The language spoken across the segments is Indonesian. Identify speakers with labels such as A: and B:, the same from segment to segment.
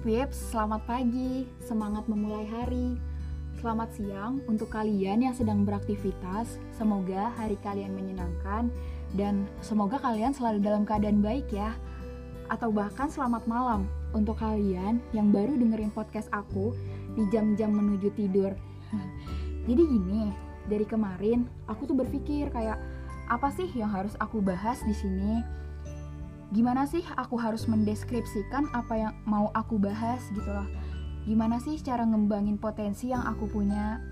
A: Pips, selamat pagi, semangat memulai hari. Selamat siang untuk kalian yang sedang beraktivitas. Semoga hari kalian menyenangkan dan semoga kalian selalu dalam keadaan baik ya. Atau bahkan selamat malam untuk kalian yang baru dengerin podcast aku di jam-jam menuju tidur. Jadi gini, dari kemarin aku tuh berpikir kayak apa sih yang harus aku bahas di sini? Gimana sih aku harus mendeskripsikan apa yang mau aku bahas gitu loh? Gimana sih cara ngembangin potensi yang aku punya?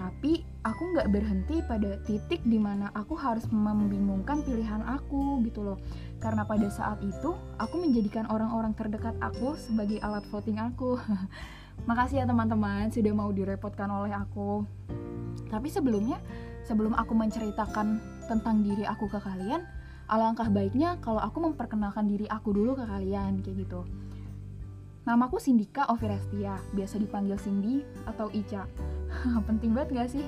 A: Tapi aku nggak berhenti pada titik di mana aku harus membingungkan pilihan aku gitu loh. Karena pada saat itu aku menjadikan orang-orang terdekat aku sebagai alat voting aku. Makasih ya teman-teman sudah mau direpotkan oleh aku. Tapi sebelumnya sebelum aku menceritakan tentang diri aku ke kalian alangkah baiknya kalau aku memperkenalkan diri aku dulu ke kalian kayak gitu Namaku Sindika Ovirestia, biasa dipanggil Cindy atau Ica. penting banget gak sih?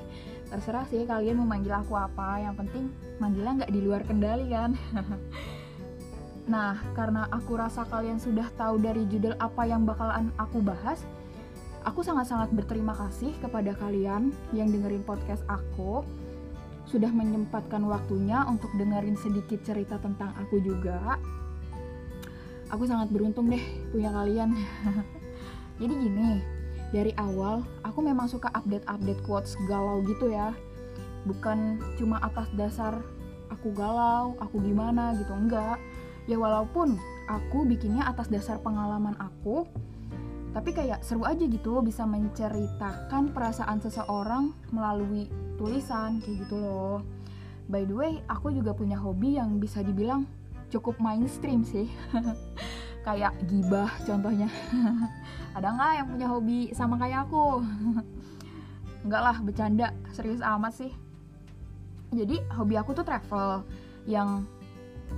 A: Terserah sih kalian mau manggil aku apa, yang penting manggilnya nggak di luar kendali kan. nah, karena aku rasa kalian sudah tahu dari judul apa yang bakalan aku bahas, aku sangat-sangat berterima kasih kepada kalian yang dengerin podcast aku sudah menyempatkan waktunya untuk dengerin sedikit cerita tentang aku juga. Aku sangat beruntung deh punya kalian. Jadi gini, dari awal aku memang suka update-update quotes galau gitu ya. Bukan cuma atas dasar aku galau, aku gimana gitu, enggak. Ya walaupun aku bikinnya atas dasar pengalaman aku, tapi kayak seru aja gitu bisa menceritakan perasaan seseorang melalui tulisan kayak gitu loh. By the way aku juga punya hobi yang bisa dibilang cukup mainstream sih. Kayak gibah contohnya. Ada nggak yang punya hobi sama kayak aku? Enggak lah bercanda. Serius amat sih. Jadi hobi aku tuh travel. Yang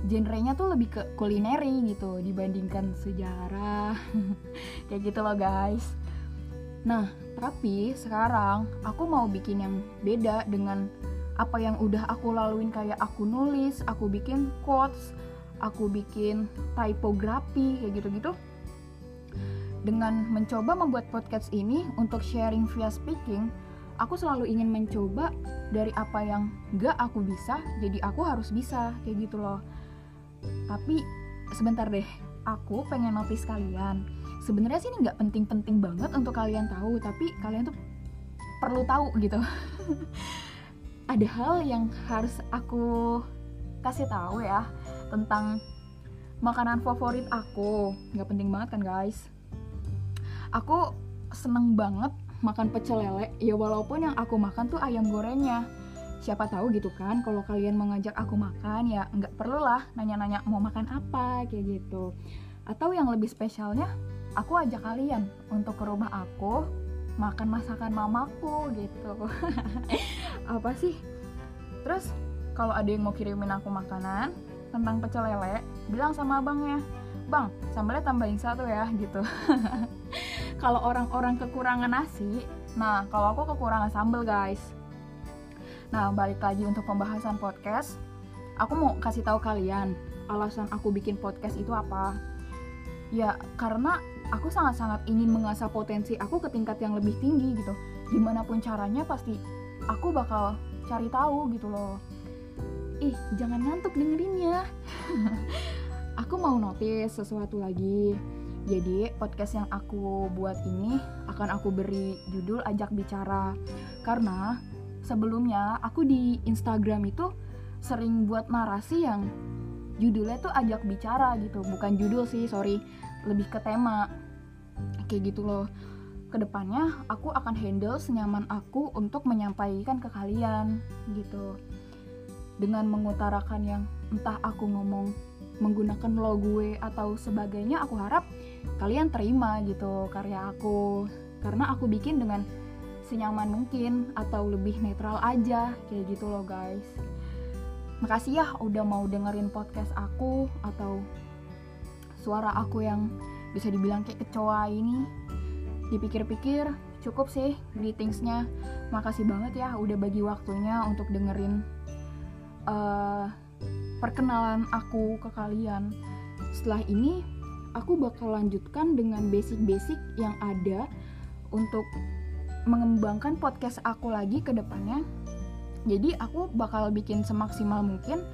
A: genrenya tuh lebih ke kulineri gitu dibandingkan sejarah. Kayak gitu loh guys. Nah tapi sekarang aku mau bikin yang beda dengan apa yang udah aku laluin. Kayak aku nulis aku bikin quotes aku bikin typography kayak gitu-gitu. Dengan mencoba membuat podcast ini untuk sharing via speaking aku selalu ingin mencoba dari apa yang gak aku bisa jadi aku harus bisa kayak gitu loh. Tapi sebentar deh aku pengen notice kalian. Sebenarnya sih ini nggak penting-penting banget untuk kalian tahu tapi kalian tuh perlu tahu gitu. Ada hal yang harus aku kasih tahu ya tentang makanan favorit aku. Nggak penting banget kan guys? Aku seneng banget makan pecel lele ya walaupun yang aku makan tuh ayam gorengnya. Siapa tahu gitu kan kalau kalian mengajak aku makan ya nggak perlu lah nanya-nanya mau makan apa kayak gitu. Atau yang lebih spesialnya aku ajak kalian untuk ke rumah aku makan masakan mamaku gitu. Apa sih? Terus kalau ada yang mau kirimin aku makanan tentang pecel lele bilang sama abangnya bang sambalnya tambahin satu ya gitu kalau orang-orang kekurangan nasi nah kalau aku kekurangan sambal guys Nah, balik lagi untuk pembahasan podcast. Aku mau kasih tahu kalian alasan aku bikin podcast itu apa. Ya, karena aku sangat-sangat ingin mengasah potensi aku ke tingkat yang lebih tinggi gitu. Gimana pun caranya pasti aku bakal cari tahu gitu loh. Ih, jangan ngantuk dengerinnya. aku mau notice sesuatu lagi. Jadi, podcast yang aku buat ini akan aku beri judul ajak bicara. Karena sebelumnya aku di Instagram itu sering buat narasi yang judulnya tuh ajak bicara gitu. Bukan judul sih sorry. Lebih ke tema. Kayak gitu loh. Ke depannya aku akan handle senyaman aku untuk menyampaikan ke kalian gitu. Dengan mengutarakan yang entah aku ngomong menggunakan lo gue atau sebagainya aku harap kalian terima gitu karya aku. Karena aku bikin dengan senyaman mungkin atau lebih netral aja kayak gitu loh guys. Makasih ya udah mau dengerin podcast aku atau suara aku yang bisa dibilang kayak kecoa ini. Dipikir-pikir cukup sih greetingsnya. Makasih banget ya udah bagi waktunya untuk dengerin uh, perkenalan aku ke kalian setelah ini aku bakal lanjutkan dengan basic-basic yang ada untuk mengembangkan podcast aku lagi ke depannya. Jadi aku bakal bikin semaksimal mungkin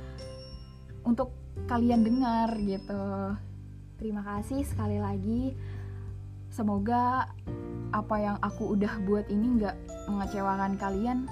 A: untuk kalian dengar gitu. Terima kasih sekali lagi. Semoga apa yang aku udah buat ini nggak mengecewakan kalian